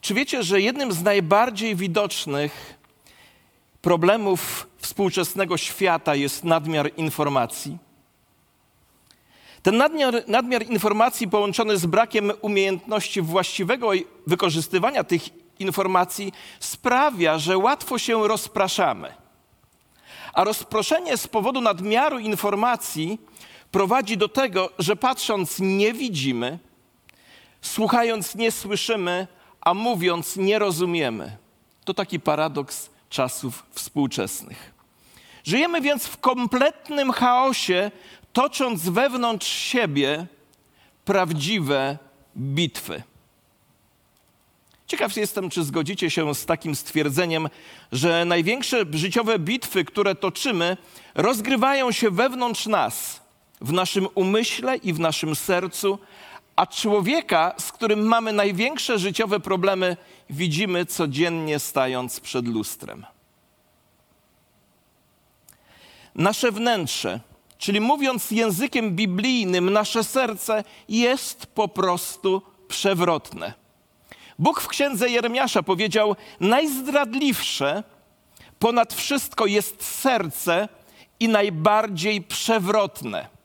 Czy wiecie, że jednym z najbardziej widocznych problemów współczesnego świata jest nadmiar informacji? Ten nadmiar, nadmiar informacji połączony z brakiem umiejętności właściwego wykorzystywania tych informacji sprawia, że łatwo się rozpraszamy. A rozproszenie z powodu nadmiaru informacji prowadzi do tego, że patrząc nie widzimy, słuchając nie słyszymy, a mówiąc nie rozumiemy. To taki paradoks czasów współczesnych. Żyjemy więc w kompletnym chaosie, tocząc wewnątrz siebie prawdziwe bitwy. Ciekaw jestem, czy zgodzicie się z takim stwierdzeniem, że największe życiowe bitwy, które toczymy, rozgrywają się wewnątrz nas, w naszym umyśle i w naszym sercu, a człowieka, z którym mamy największe życiowe problemy, widzimy codziennie stając przed lustrem. Nasze wnętrze, czyli mówiąc językiem biblijnym, nasze serce jest po prostu przewrotne. Bóg w księdze Jeremiasza powiedział: Najzdradliwsze ponad wszystko jest serce i najbardziej przewrotne.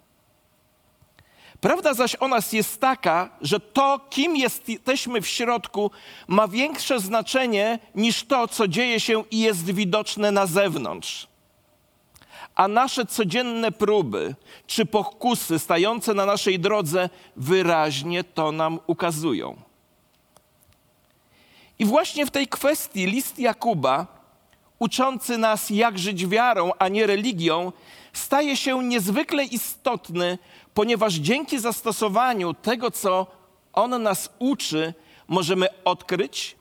Prawda zaś o nas jest taka, że to, kim jesteśmy w środku, ma większe znaczenie niż to, co dzieje się i jest widoczne na zewnątrz. A nasze codzienne próby czy pokusy stające na naszej drodze wyraźnie to nam ukazują. I właśnie w tej kwestii list Jakuba, uczący nas, jak żyć wiarą, a nie religią, staje się niezwykle istotny, ponieważ dzięki zastosowaniu tego, co on nas uczy, możemy odkryć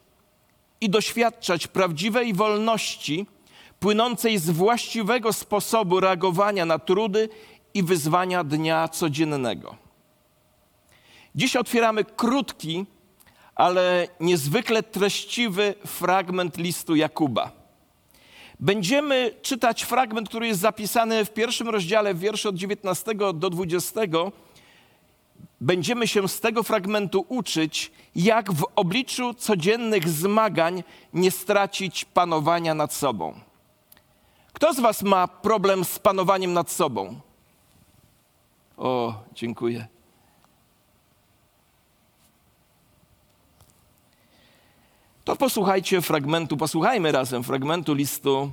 i doświadczać prawdziwej wolności płynącej z właściwego sposobu reagowania na trudy i wyzwania dnia codziennego. Dziś otwieramy krótki, ale niezwykle treściwy fragment listu Jakuba. Będziemy czytać fragment, który jest zapisany w pierwszym rozdziale, w wierszu od 19 do 20. Będziemy się z tego fragmentu uczyć, jak w obliczu codziennych zmagań nie stracić panowania nad sobą. Kto z Was ma problem z panowaniem nad sobą? O, dziękuję. To posłuchajcie fragmentu, posłuchajmy razem fragmentu listu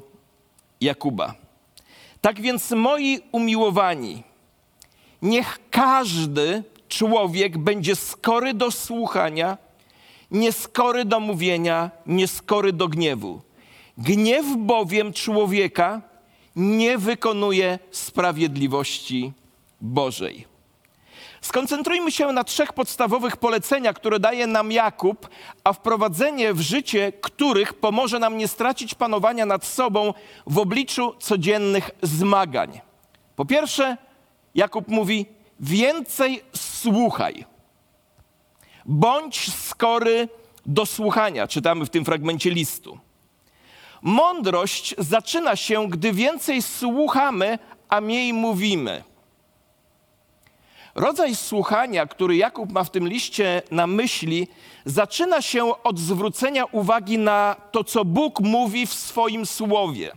Jakuba. Tak więc, moi umiłowani, niech każdy człowiek będzie skory do słuchania, nieskory do mówienia, nieskory do gniewu. Gniew bowiem człowieka nie wykonuje sprawiedliwości Bożej. Skoncentrujmy się na trzech podstawowych poleceniach, które daje nam Jakub, a wprowadzenie w życie których pomoże nam nie stracić panowania nad sobą w obliczu codziennych zmagań. Po pierwsze, Jakub mówi: więcej słuchaj. Bądź skory do słuchania, czytamy w tym fragmencie listu. Mądrość zaczyna się, gdy więcej słuchamy, a mniej mówimy. Rodzaj słuchania, który Jakub ma w tym liście na myśli, zaczyna się od zwrócenia uwagi na to, co Bóg mówi w swoim słowie.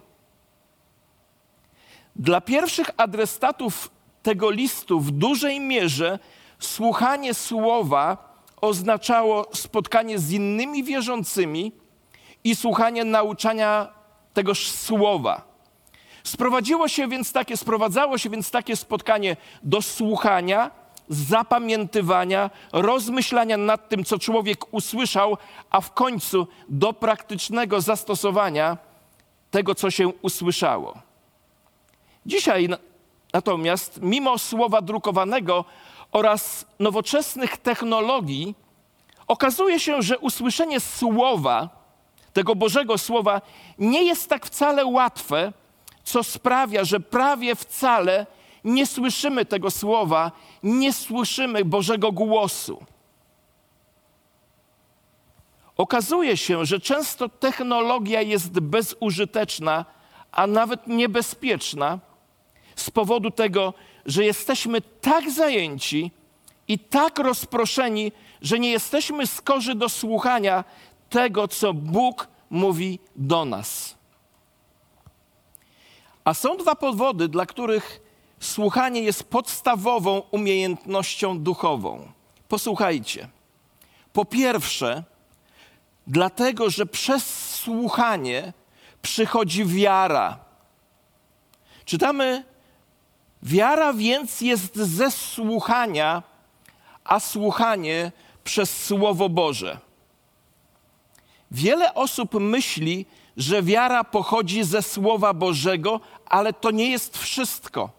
Dla pierwszych adresatów tego listu w dużej mierze słuchanie słowa oznaczało spotkanie z innymi wierzącymi i słuchanie nauczania tegoż słowa. Sprowadziło się więc takie, sprowadzało się więc takie spotkanie do słuchania, zapamiętywania, rozmyślania nad tym, co człowiek usłyszał, a w końcu do praktycznego zastosowania tego, co się usłyszało. Dzisiaj natomiast, mimo słowa drukowanego oraz nowoczesnych technologii, okazuje się, że usłyszenie słowa, tego Bożego Słowa, nie jest tak wcale łatwe, co sprawia, że prawie wcale nie słyszymy tego słowa, nie słyszymy Bożego głosu. Okazuje się, że często technologia jest bezużyteczna, a nawet niebezpieczna z powodu tego, że jesteśmy tak zajęci i tak rozproszeni, że nie jesteśmy skorzy do słuchania tego, co Bóg mówi do nas. A są dwa powody, dla których słuchanie jest podstawową umiejętnością duchową. Posłuchajcie. Po pierwsze, dlatego, że przez słuchanie przychodzi wiara. Czytamy, wiara więc jest ze słuchania, a słuchanie przez Słowo Boże. Wiele osób myśli, że wiara pochodzi ze Słowa Bożego, ale to nie jest wszystko.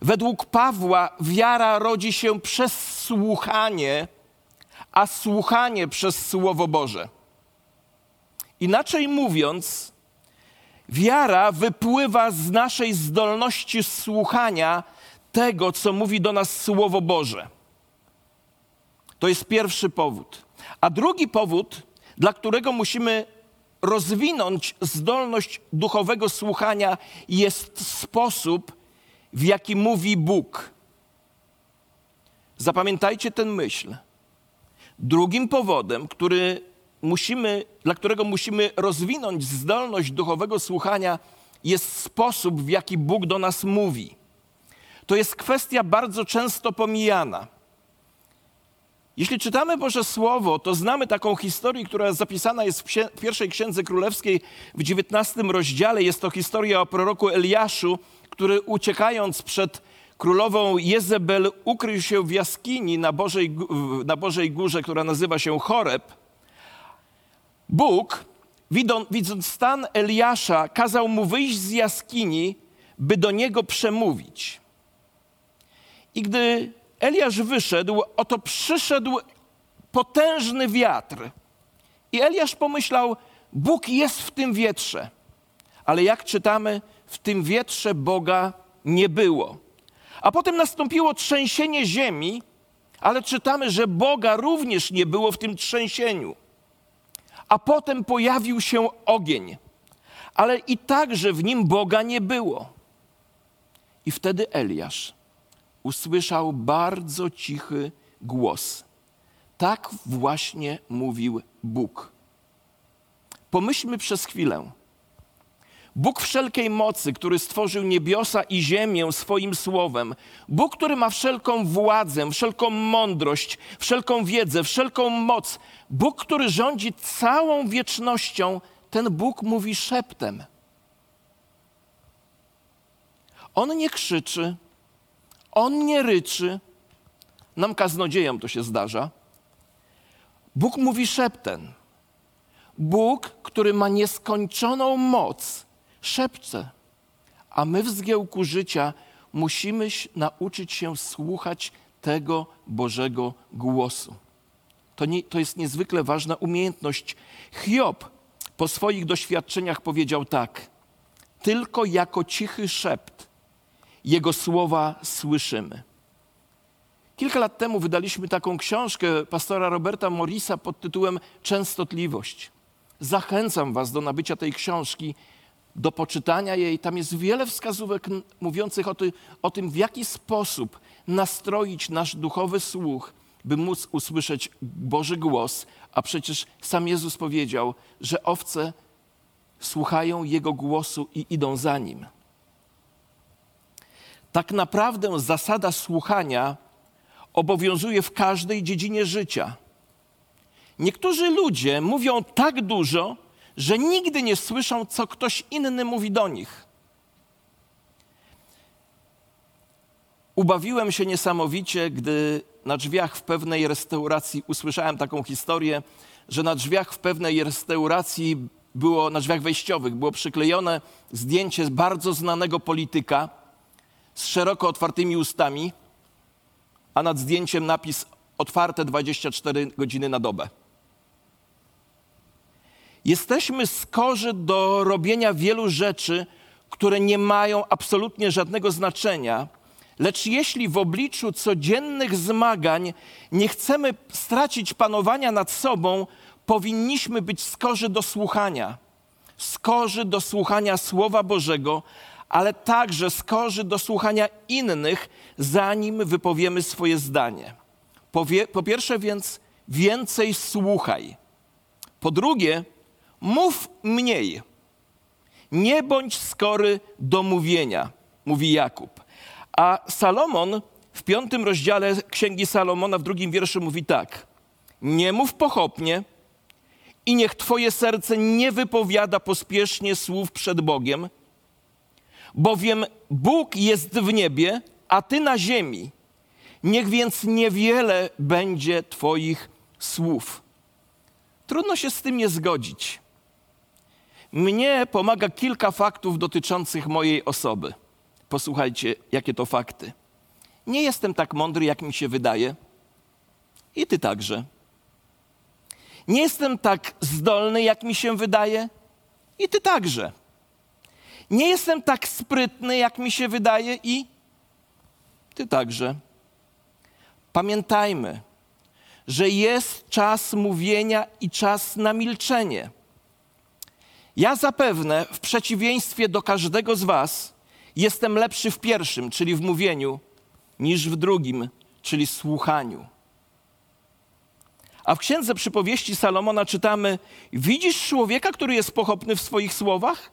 Według Pawła wiara rodzi się przez słuchanie, a słuchanie przez Słowo Boże. Inaczej mówiąc, wiara wypływa z naszej zdolności słuchania tego, co mówi do nas Słowo Boże. To jest pierwszy powód. A drugi powód, dla którego musimy rozwinąć zdolność duchowego słuchania, jest sposób, w jaki mówi Bóg. Zapamiętajcie ten myśl. Drugim powodem, który musimy, dla którego musimy rozwinąć zdolność duchowego słuchania, jest sposób, w jaki Bóg do nas mówi. To jest kwestia bardzo często pomijana. Jeśli czytamy Boże Słowo, to znamy taką historię, która zapisana jest w pierwszej księdze królewskiej w XIX rozdziale. Jest to historia o proroku Eliaszu, który uciekając przed królową Jezebel ukrył się w jaskini na Bożej, na Bożej Górze, która nazywa się Choreb. Bóg, widząc stan Eliasza, kazał mu wyjść z jaskini, by do niego przemówić. I gdy Eliasz wyszedł, oto przyszedł potężny wiatr. I Eliasz pomyślał, Bóg jest w tym wietrze. Ale jak czytamy, w tym wietrze Boga nie było. A potem nastąpiło trzęsienie ziemi, ale czytamy, że Boga również nie było w tym trzęsieniu. A potem pojawił się ogień, ale i także w nim Boga nie było. I wtedy Eliasz usłyszał bardzo cichy głos. Tak właśnie mówił Bóg. Pomyślmy przez chwilę. Bóg wszelkiej mocy, który stworzył niebiosa i ziemię swoim słowem, Bóg, który ma wszelką władzę, wszelką mądrość, wszelką wiedzę, wszelką moc, Bóg, który rządzi całą wiecznością, ten Bóg mówi szeptem. On nie krzyczy, on nie ryczy. Nam kaznodziejom to się zdarza. Bóg mówi szeptem. Bóg, który ma nieskończoną moc, szepce. A my w zgiełku życia musimy nauczyć się słuchać tego Bożego głosu. To, nie, to jest niezwykle ważna umiejętność. Hiob po swoich doświadczeniach powiedział tak: Tylko jako cichy szept jego słowa słyszymy. Kilka lat temu wydaliśmy taką książkę pastora Roberta Morisa pod tytułem Częstotliwość. Zachęcam Was do nabycia tej książki, do poczytania jej. Tam jest wiele wskazówek mówiących o, ty, o tym, w jaki sposób nastroić nasz duchowy słuch, by móc usłyszeć Boży głos. A przecież sam Jezus powiedział, że owce słuchają Jego głosu i idą za Nim tak naprawdę zasada słuchania obowiązuje w każdej dziedzinie życia. Niektórzy ludzie mówią tak dużo, że nigdy nie słyszą, co ktoś inny mówi do nich. Ubawiłem się niesamowicie, gdy na drzwiach w pewnej restauracji usłyszałem taką historię, że na drzwiach w pewnej restauracji było, na drzwiach wejściowych było przyklejone zdjęcie bardzo znanego polityka, z szeroko otwartymi ustami, a nad zdjęciem napis otwarte 24 godziny na dobę. Jesteśmy skorzy do robienia wielu rzeczy, które nie mają absolutnie żadnego znaczenia, lecz jeśli w obliczu codziennych zmagań nie chcemy stracić panowania nad sobą, powinniśmy być skorzy do słuchania. Skorzy do słuchania Słowa Bożego, ale także skorzy do słuchania innych, zanim wypowiemy swoje zdanie. Po, pierwsze więc więcej słuchaj. Po drugie, mów mniej. Nie bądź skory do mówienia, mówi Jakub. A Salomon w piątym rozdziale Księgi Salomona w drugim wierszu mówi tak. Nie mów pochopnie i niech twoje serce nie wypowiada pospiesznie słów przed Bogiem, bowiem Bóg jest w niebie, a ty na ziemi. Niech więc niewiele będzie twoich słów. Trudno się z tym nie zgodzić. Mnie pomaga kilka faktów dotyczących mojej osoby. Posłuchajcie, jakie to fakty. Nie jestem tak mądry, jak mi się wydaje. I ty także. Nie jestem tak zdolny, jak mi się wydaje. I ty także. Nie jestem tak sprytny, jak mi się wydaje. I ty także. Pamiętajmy, że jest czas mówienia i czas na milczenie. Ja zapewne, w przeciwieństwie do każdego z Was, jestem lepszy w pierwszym, czyli w mówieniu, niż w drugim, czyli słuchaniu. A w księdze przypowieści Salomona czytamy: Widzisz człowieka, który jest pochopny w swoich słowach?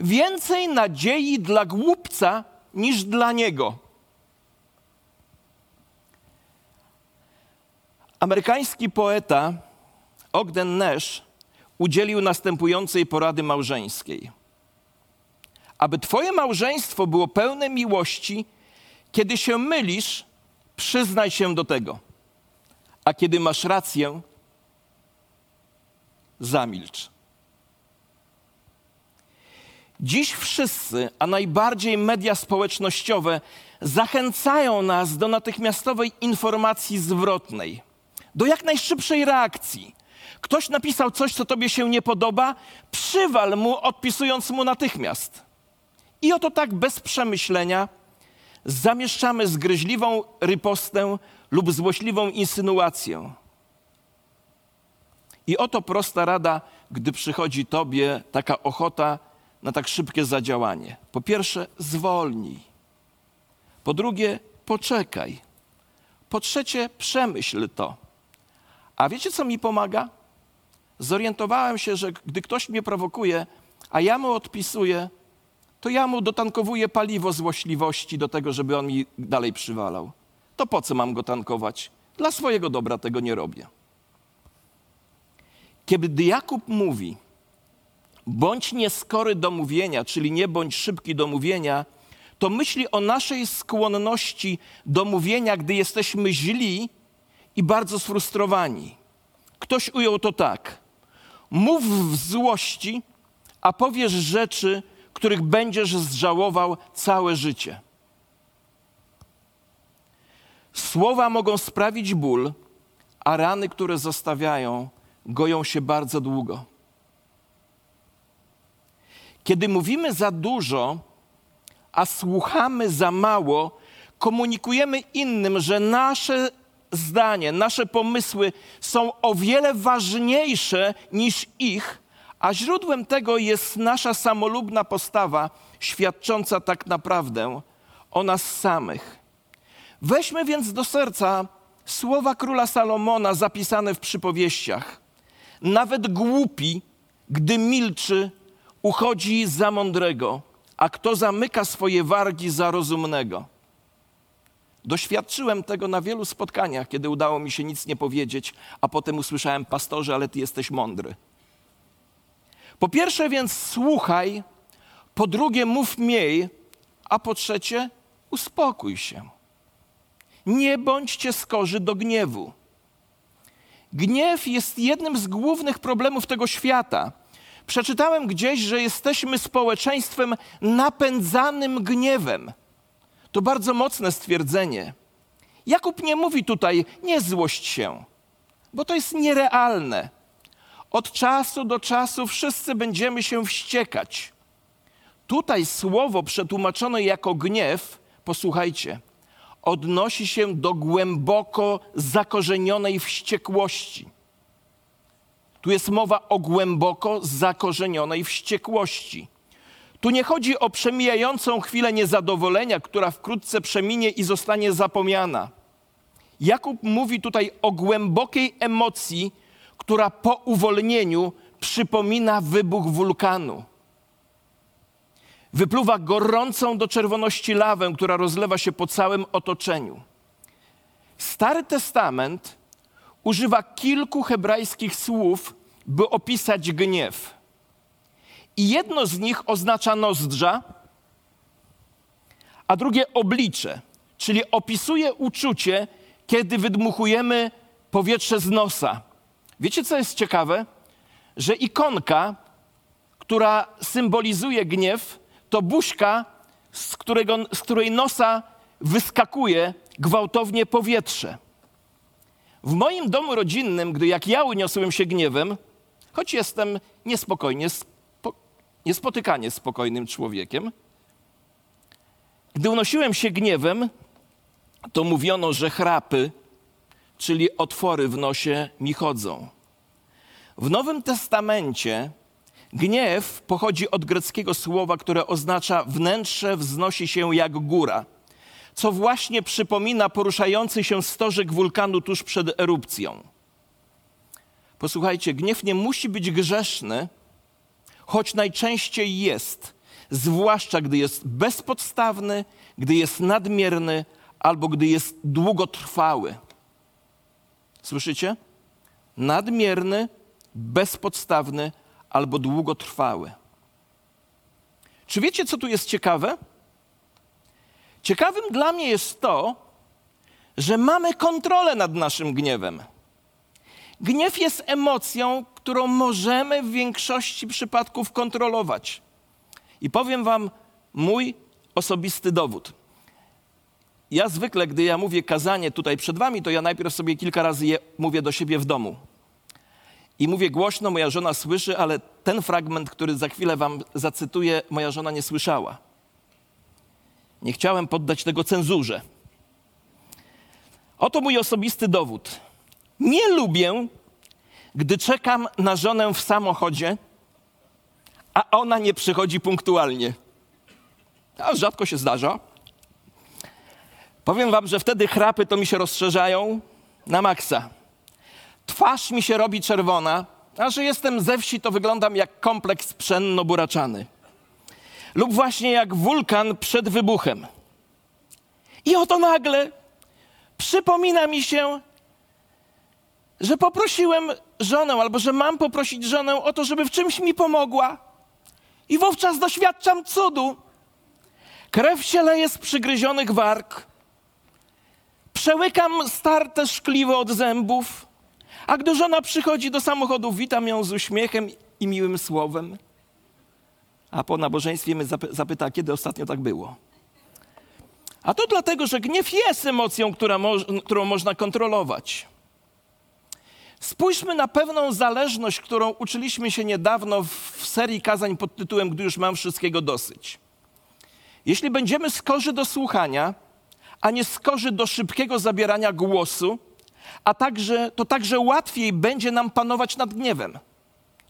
Więcej nadziei dla głupca niż dla niego. Amerykański poeta Ogden Nash udzielił następującej porady małżeńskiej. Aby Twoje małżeństwo było pełne miłości, kiedy się mylisz, przyznaj się do tego. A kiedy masz rację, zamilcz. Dziś wszyscy, a najbardziej media społecznościowe, zachęcają nas do natychmiastowej informacji zwrotnej, do jak najszybszej reakcji. Ktoś napisał coś, co tobie się nie podoba, przywal mu, odpisując mu natychmiast. I oto tak bez przemyślenia zamieszczamy zgryźliwą rypostę lub złośliwą insynuację. I oto prosta rada, gdy przychodzi tobie taka ochota na tak szybkie zadziałanie. Po pierwsze, zwolnij. Po drugie, poczekaj. Po trzecie, przemyśl to. A wiecie, co mi pomaga? Zorientowałem się, że gdy ktoś mnie prowokuje, a ja mu odpisuję, to ja mu dotankowuję paliwo złośliwości do tego, żeby on mi dalej przywalał. To po co mam go tankować? Dla swojego dobra tego nie robię. Kiedy Jakub mówi, bądź nieskory do mówienia, czyli nie bądź szybki do mówienia, to myśli o naszej skłonności do mówienia, gdy jesteśmy źli i bardzo sfrustrowani. Ktoś ujął to tak. Mów w złości, a powiesz rzeczy, których będziesz zżałował całe życie. Słowa mogą sprawić ból, a rany, które zostawiają, goją się bardzo długo. Kiedy mówimy za dużo, a słuchamy za mało, komunikujemy innym, że nasze zdanie, nasze pomysły są o wiele ważniejsze niż ich, a źródłem tego jest nasza samolubna postawa, świadcząca tak naprawdę o nas samych. Weźmy więc do serca słowa króla Salomona zapisane w przypowieściach. Nawet głupi, gdy milczy, uchodzi za mądrego, a kto zamyka swoje wargi za rozumnego. Doświadczyłem tego na wielu spotkaniach, kiedy udało mi się nic nie powiedzieć, a potem usłyszałem, pastorze, ale ty jesteś mądry. Po pierwsze więc słuchaj, po drugie mów mniej, a po trzecie uspokój się. Nie bądźcie skorzy do gniewu. Gniew jest jednym z głównych problemów tego świata. Przeczytałem gdzieś, że jesteśmy społeczeństwem napędzanym gniewem. To bardzo mocne stwierdzenie. Jakub nie mówi tutaj, nie złość się, bo to jest nierealne. Od czasu do czasu wszyscy będziemy się wściekać. Tutaj słowo przetłumaczone jako gniew, posłuchajcie, odnosi się do głęboko zakorzenionej wściekłości. Tu jest mowa o głęboko zakorzenionej wściekłości. Tu nie chodzi o przemijającą chwilę niezadowolenia, która wkrótce przeminie i zostanie zapomniana. Jakub mówi tutaj o głębokiej emocji, która po uwolnieniu przypomina wybuch wulkanu. Wypluwa gorącą do czerwoności lawę, która rozlewa się po całym otoczeniu. Stary Testament używa kilku hebrajskich słów, by opisać gniew. I jedno z nich oznacza nozdrza, a drugie oblicze, czyli opisuje uczucie, kiedy wydmuchujemy powietrze z nosa. Wiecie, co jest ciekawe? Że ikonka, która symbolizuje gniew, to buźka, z, którego, z której nosa wyskakuje gwałtownie powietrze. W moim domu rodzinnym, gdy jak ja uniosłem się gniewem, choć jestem niespokojnie, spo, niespotykanie spokojnym człowiekiem, gdy unosiłem się gniewem, to mówiono, że chrapy, czyli otwory w nosie mi chodzą. W Nowym Testamencie gniew pochodzi od greckiego słowa, które oznacza wnętrze wznosi się jak góra, co właśnie przypomina poruszający się stożek wulkanu tuż przed erupcją. Posłuchajcie, gniew nie musi być grzeszny, choć najczęściej jest, zwłaszcza gdy jest bezpodstawny, gdy jest nadmierny albo gdy jest długotrwały. Słyszycie? Nadmierny, bezpodstawny albo długotrwały. Czy wiecie, co tu jest ciekawe? Ciekawym dla mnie jest to, że mamy kontrolę nad naszym gniewem. Gniew jest emocją, którą możemy w większości przypadków kontrolować. I powiem Wam mój osobisty dowód. Ja zwykle, gdy ja mówię kazanie tutaj przed Wami, to ja najpierw sobie kilka razy je mówię do siebie w domu. I mówię głośno, moja żona słyszy, ale ten fragment, który za chwilę Wam zacytuję, moja żona nie słyszała. Nie chciałem poddać tego cenzurze. Oto mój osobisty dowód. Nie lubię, gdy czekam na żonę w samochodzie, a ona nie przychodzi punktualnie. A rzadko się zdarza. Powiem wam, że wtedy chrapy to mi się rozszerzają na maksa. Twarz mi się robi czerwona, a że jestem ze wsi, to wyglądam jak kompleks pszenno-buraczany. Lub właśnie jak wulkan przed wybuchem. I oto nagle przypomina mi się, że poprosiłem żonę, albo że mam poprosić żonę o to, żeby w czymś mi pomogła. I wówczas doświadczam cudu. Krew się leje z przygryzionych warg. Przełykam starte szkliwo od zębów. A gdy żona przychodzi do samochodu, witam ją z uśmiechem i miłym słowem. A po nabożeństwie mnie zapyta, kiedy ostatnio tak było. A to dlatego, że gniew jest emocją, mo którą można kontrolować. Spójrzmy na pewną zależność, którą uczyliśmy się niedawno w serii kazań pod tytułem Gdy już mam wszystkiego dosyć. Jeśli będziemy skorzy do słuchania, a nie skorzy do szybkiego zabierania głosu, a także, to także łatwiej będzie nam panować nad gniewem.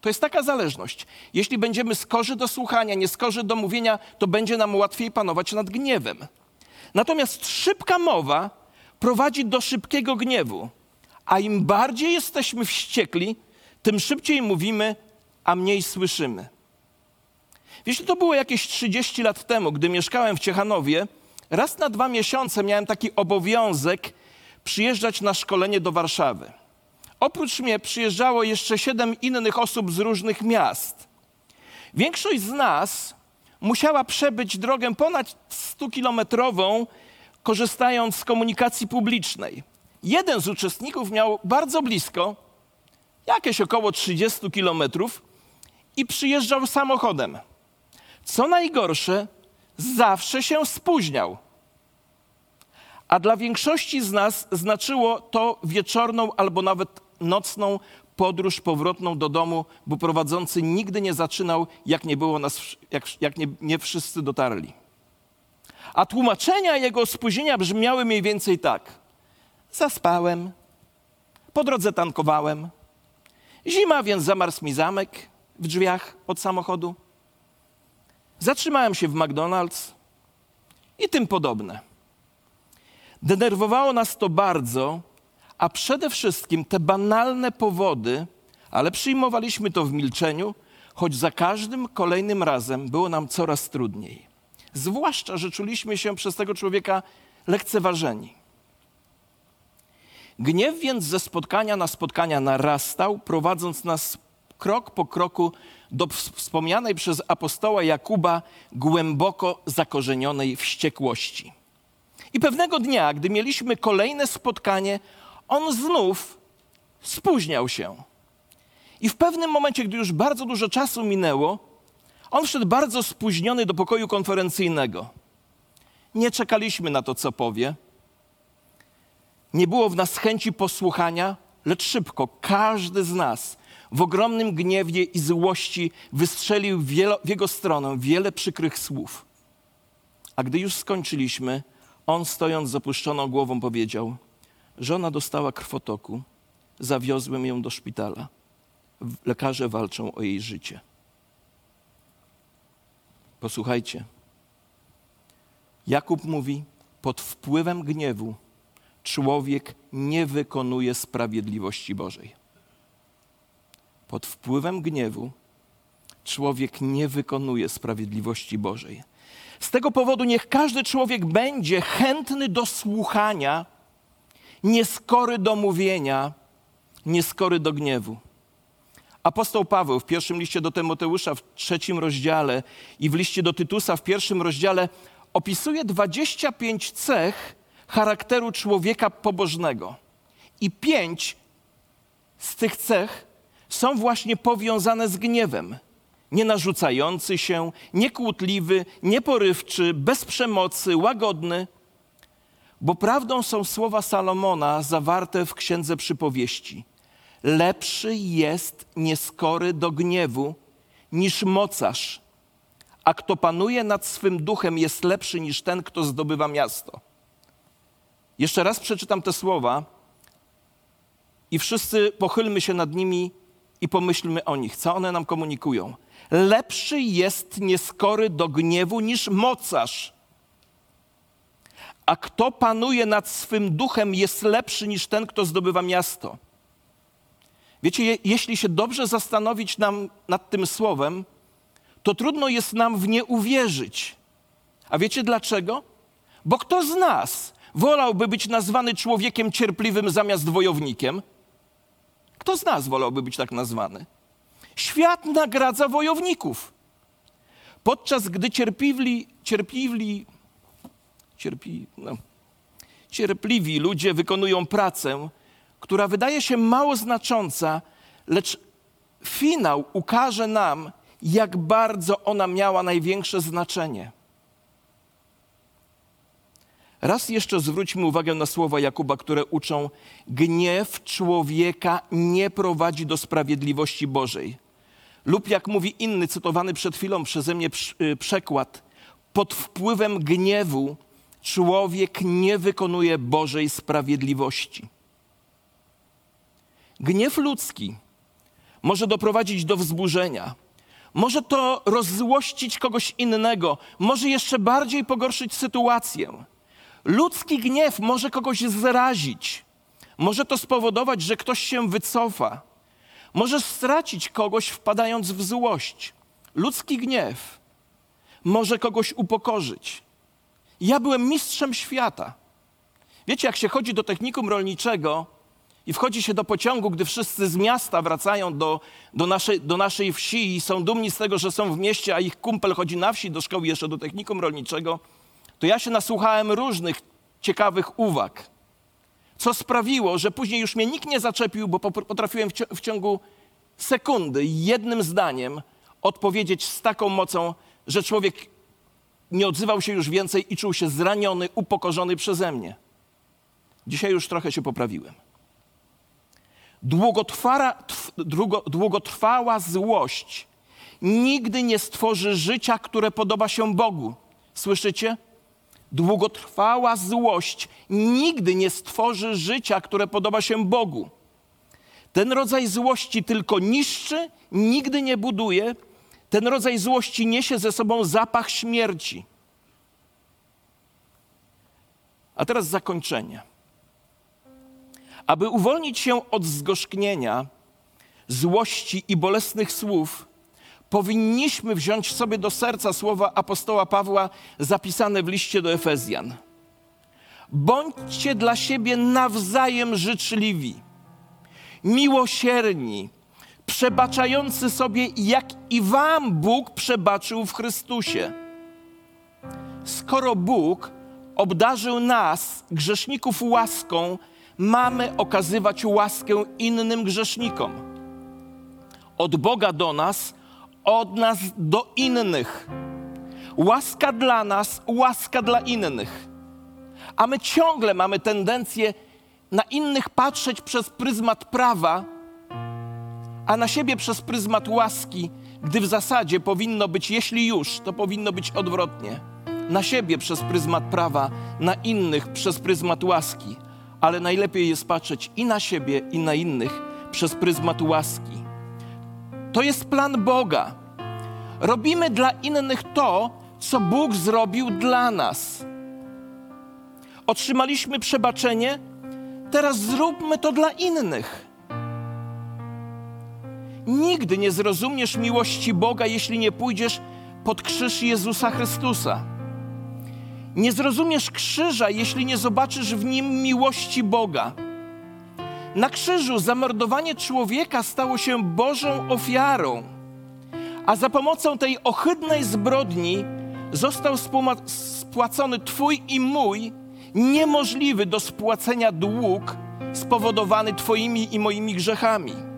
To jest taka zależność. Jeśli będziemy skorzy do słuchania, nie skorzy do mówienia, to będzie nam łatwiej panować nad gniewem. Natomiast szybka mowa prowadzi do szybkiego gniewu. A im bardziej jesteśmy wściekli, tym szybciej mówimy, a mniej słyszymy. Jeśli to było jakieś 30 lat temu, gdy mieszkałem w Ciechanowie, raz na dwa miesiące miałem taki obowiązek przyjeżdżać na szkolenie do Warszawy. Oprócz mnie przyjeżdżało jeszcze siedem innych osób z różnych miast. Większość z nas musiała przebyć drogę ponad 100-kilometrową, korzystając z komunikacji publicznej. Jeden z uczestników miał bardzo blisko, jakieś około 30 kilometrów, i przyjeżdżał samochodem. Co najgorsze, zawsze się spóźniał. A dla większości z nas znaczyło to wieczorną albo nawet nocną podróż powrotną do domu, bo prowadzący nigdy nie zaczynał, jak nie było nas, jak, jak nie, nie wszyscy dotarli. A tłumaczenia jego spóźnienia brzmiały mniej więcej tak. Zaspałem, po drodze tankowałem. Zima, więc zamarzł mi zamek w drzwiach od samochodu. Zatrzymałem się w McDonald's i tym podobne. Denerwowało nas to bardzo, a przede wszystkim te banalne powody, ale przyjmowaliśmy to w milczeniu, choć za każdym kolejnym razem było nam coraz trudniej. Zwłaszcza, że czuliśmy się przez tego człowieka lekceważeni. Gniew więc ze spotkania na spotkania narastał, prowadząc nas krok po kroku do wspomnianej przez apostoła Jakuba głęboko zakorzenionej wściekłości. I pewnego dnia, gdy mieliśmy kolejne spotkanie, on znów spóźniał się. I w pewnym momencie, gdy już bardzo dużo czasu minęło, on wszedł bardzo spóźniony do pokoju konferencyjnego. Nie czekaliśmy na to, co powie. Nie było w nas chęci posłuchania, lecz szybko każdy z nas w ogromnym gniewie i złości wystrzelił w jego stronę wiele przykrych słów. A gdy już skończyliśmy, on stojąc z opuszczoną głową powiedział: Żona dostała krwotoku, zawiozłem ją do szpitala. Lekarze walczą o jej życie. Posłuchajcie. Jakub mówi: Pod wpływem gniewu człowiek nie wykonuje sprawiedliwości Bożej. Pod wpływem gniewu człowiek nie wykonuje sprawiedliwości Bożej. Z tego powodu niech każdy człowiek będzie chętny do słuchania, nieskory do mówienia, nieskory do gniewu. Apostoł Paweł w pierwszym liście do Tymoteusza w trzecim rozdziale i w liście do Tytusa w pierwszym rozdziale opisuje 25 cech charakteru człowieka pobożnego. I pięć z tych cech są właśnie powiązane z gniewem. Nienarzucający się, niekłótliwy, nieporywczy, bez przemocy, łagodny. Bo prawdą są słowa Salomona zawarte w Księdze Przypowieści. Lepszy jest nieskory do gniewu niż mocarz, a kto panuje nad swym duchem jest lepszy niż ten, kto zdobywa miasto. Jeszcze raz przeczytam te słowa i wszyscy pochylmy się nad nimi i pomyślmy o nich, co one nam komunikują. Lepszy jest nieskory do gniewu niż mocarz. A kto panuje nad swym duchem, jest lepszy niż ten, kto zdobywa miasto. Wiecie, je, jeśli się dobrze zastanowić nam nad tym słowem, to trudno jest nam w nie uwierzyć. A wiecie dlaczego? Bo kto z nas wolałby być nazwany człowiekiem cierpliwym zamiast wojownikiem? Kto z nas wolałby być tak nazwany? Świat nagradza wojowników. Podczas gdy cierpliwi, cierpliwi, cierpi, no, cierpliwi ludzie wykonują pracę, która wydaje się mało znacząca, lecz finał ukaże nam, jak bardzo ona miała największe znaczenie. Raz jeszcze zwróćmy uwagę na słowa Jakuba, które uczą: Gniew człowieka nie prowadzi do sprawiedliwości Bożej. Lub jak mówi inny, cytowany przed chwilą przeze mnie y, przekład, pod wpływem gniewu człowiek nie wykonuje Bożej sprawiedliwości. Gniew ludzki może doprowadzić do wzburzenia, może to rozzłościć kogoś innego, może jeszcze bardziej pogorszyć sytuację. Ludzki gniew może kogoś zrazić, może to spowodować, że ktoś się wycofa, może stracić kogoś wpadając w złość. Ludzki gniew może kogoś upokorzyć. Ja byłem mistrzem świata. Wiecie, jak się chodzi do technikum rolniczego i wchodzi się do pociągu, gdy wszyscy z miasta wracają do, do, naszej, do naszej wsi i są dumni z tego, że są w mieście, a ich kumpel chodzi na wsi do szkoły jeszcze do technikum rolniczego, to ja się nasłuchałem różnych ciekawych uwag, co sprawiło, że później już mnie nikt nie zaczepił, bo potrafiłem w ciągu sekundy jednym zdaniem odpowiedzieć z taką mocą, że człowiek nie odzywał się już więcej i czuł się zraniony, upokorzony przeze mnie. Dzisiaj już trochę się poprawiłem. Długotrwała, długotrwała złość nigdy nie stworzy życia, które podoba się Bogu. Słyszycie? Długotrwała złość nigdy nie stworzy życia, które podoba się Bogu. Ten rodzaj złości tylko niszczy, nigdy nie buduje. Ten rodzaj złości niesie ze sobą zapach śmierci. A teraz zakończenie. Aby uwolnić się od zgorzknienia, złości i bolesnych słów, powinniśmy wziąć sobie do serca słowa apostoła Pawła zapisane w liście do Efezjan. Bądźcie dla siebie nawzajem życzliwi, miłosierni, przebaczający sobie, jak i Wam Bóg przebaczył w Chrystusie. Skoro Bóg obdarzył nas, grzeszników, łaską, mamy okazywać łaskę innym grzesznikom. Od Boga do nas, od nas do innych. Łaska dla nas, łaska dla innych. A my ciągle mamy tendencję na innych patrzeć przez pryzmat prawa, a na siebie przez pryzmat łaski, gdy w zasadzie powinno być, jeśli już, to powinno być odwrotnie. Na siebie przez pryzmat prawa, na innych przez pryzmat łaski, ale najlepiej jest patrzeć i na siebie, i na innych przez pryzmat łaski. To jest plan Boga. Robimy dla innych to, co Bóg zrobił dla nas. Otrzymaliśmy przebaczenie, teraz zróbmy to dla innych. Nigdy nie zrozumiesz miłości Boga, jeśli nie pójdziesz pod krzyż Jezusa Chrystusa. Nie zrozumiesz krzyża, jeśli nie zobaczysz w nim miłości Boga. Na krzyżu zamordowanie człowieka stało się Bożą ofiarą, a za pomocą tej ohydnej zbrodni został spłacony Twój i mój niemożliwy do spłacenia dług spowodowany Twoimi i moimi grzechami.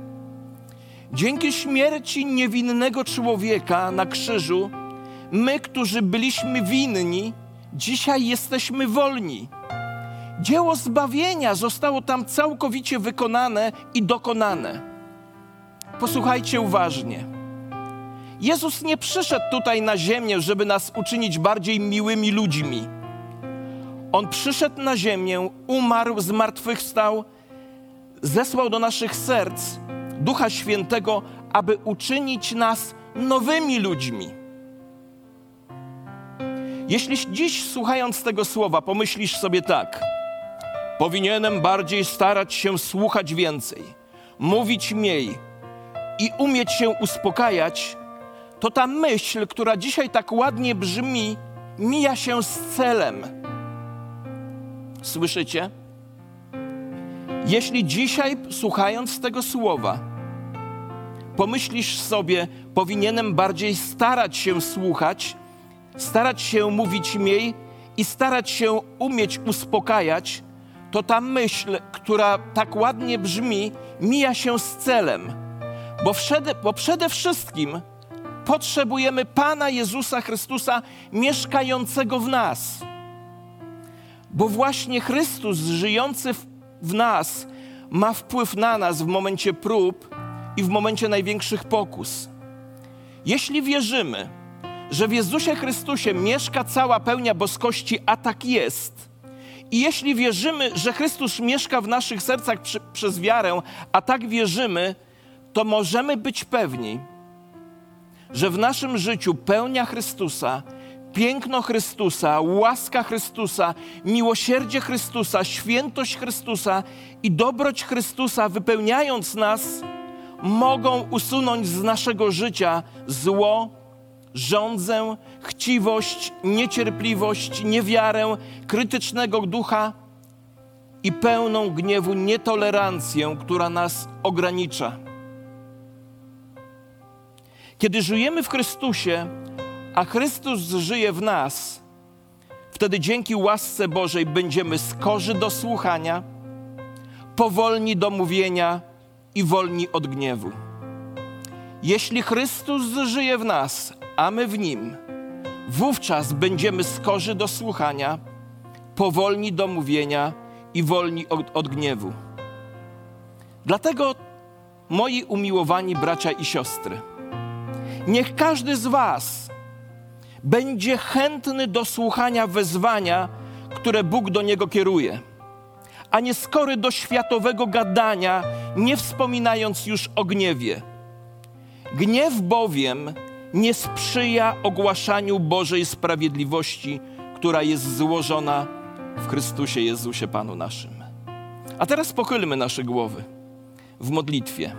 Dzięki śmierci niewinnego człowieka na krzyżu, my, którzy byliśmy winni, dzisiaj jesteśmy wolni. Dzieło zbawienia zostało tam całkowicie wykonane i dokonane. Posłuchajcie uważnie. Jezus nie przyszedł tutaj na ziemię, żeby nas uczynić bardziej miłymi ludźmi. On przyszedł na ziemię, umarł, zmartwychwstał, zesłał do naszych serc Ducha Świętego, aby uczynić nas nowymi ludźmi. Jeśli dziś słuchając tego słowa pomyślisz sobie tak, powinienem bardziej starać się słuchać więcej, mówić mniej i umieć się uspokajać, to ta myśl, która dzisiaj tak ładnie brzmi, mija się z celem. Słyszycie? Jeśli dzisiaj, słuchając tego słowa, pomyślisz sobie, powinienem bardziej starać się słuchać, starać się mówić mniej i starać się umieć uspokajać, to ta myśl, która tak ładnie brzmi, mija się z celem. Bo, przede, bo przede wszystkim potrzebujemy Pana Jezusa Chrystusa mieszkającego w nas. Bo właśnie Chrystus żyjący w, w nas ma wpływ na nas w momencie prób i w momencie największych pokus. Jeśli wierzymy, że w Jezusie Chrystusie mieszka cała pełnia boskości, a tak jest, i jeśli wierzymy, że Chrystus mieszka w naszych sercach przy, przez wiarę, a tak wierzymy, to możemy być pewni, że w naszym życiu pełnia Chrystusa, piękno Chrystusa, łaska Chrystusa, miłosierdzie Chrystusa, świętość Chrystusa i dobroć Chrystusa, wypełniając nas, mogą usunąć z naszego życia zło, żądzę, chciwość, niecierpliwość, niewiarę, krytycznego ducha i pełną gniewu nietolerancję, która nas ogranicza. Kiedy żyjemy w Chrystusie, a Chrystus żyje w nas, wtedy dzięki łasce Bożej będziemy skorzy do słuchania, powolni do mówienia i wolni od gniewu. Jeśli Chrystus żyje w nas, a my w Nim, wówczas będziemy skorzy do słuchania, powolni do mówienia i wolni od, od gniewu. Dlatego, moi umiłowani bracia i siostry, niech każdy z Was będzie chętny do słuchania wezwania, które Bóg do niego kieruje, a nie skory do światowego gadania, nie wspominając już o gniewie. Gniew bowiem nie sprzyja ogłaszaniu Bożej sprawiedliwości, która jest złożona w Chrystusie Jezusie Panu naszym. A teraz pochylmy nasze głowy w modlitwie.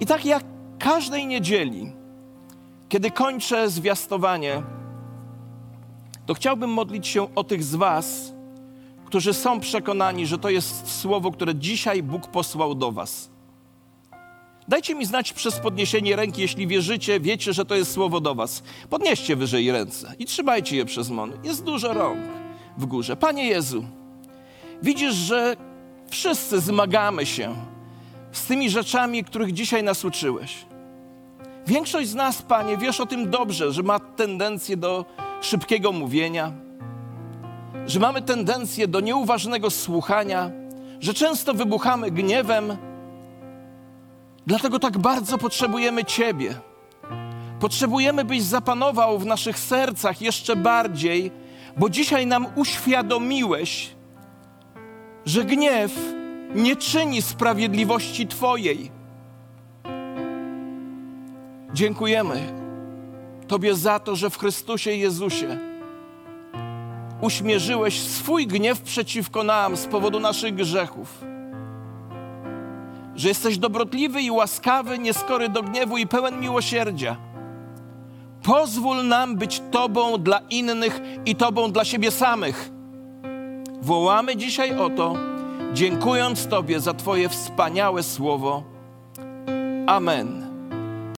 I tak jak każdej niedzieli, kiedy kończę zwiastowanie, to chciałbym modlić się o tych z Was, którzy są przekonani, że to jest słowo, które dzisiaj Bóg posłał do Was. Dajcie mi znać przez podniesienie ręki, jeśli wierzycie, wiecie, że to jest słowo do Was. Podnieście wyżej ręce i trzymajcie je przez mon. Jest dużo rąk w górze. Panie Jezu, widzisz, że wszyscy zmagamy się z tymi rzeczami, których dzisiaj nas uczyłeś. Większość z nas, Panie, wiesz o tym dobrze, że ma tendencję do szybkiego mówienia, że mamy tendencję do nieuważnego słuchania, że często wybuchamy gniewem. Dlatego tak bardzo potrzebujemy Ciebie. Potrzebujemy, byś zapanował w naszych sercach jeszcze bardziej, bo dzisiaj nam uświadomiłeś, że gniew nie czyni sprawiedliwości Twojej. Dziękujemy Tobie za to, że w Chrystusie Jezusie uśmierzyłeś swój gniew przeciwko nam z powodu naszych grzechów. Że jesteś dobrotliwy i łaskawy, nieskory do gniewu i pełen miłosierdzia. Pozwól nam być Tobą dla innych i Tobą dla siebie samych. Wołamy dzisiaj o to, dziękując Tobie za Twoje wspaniałe słowo. Amen.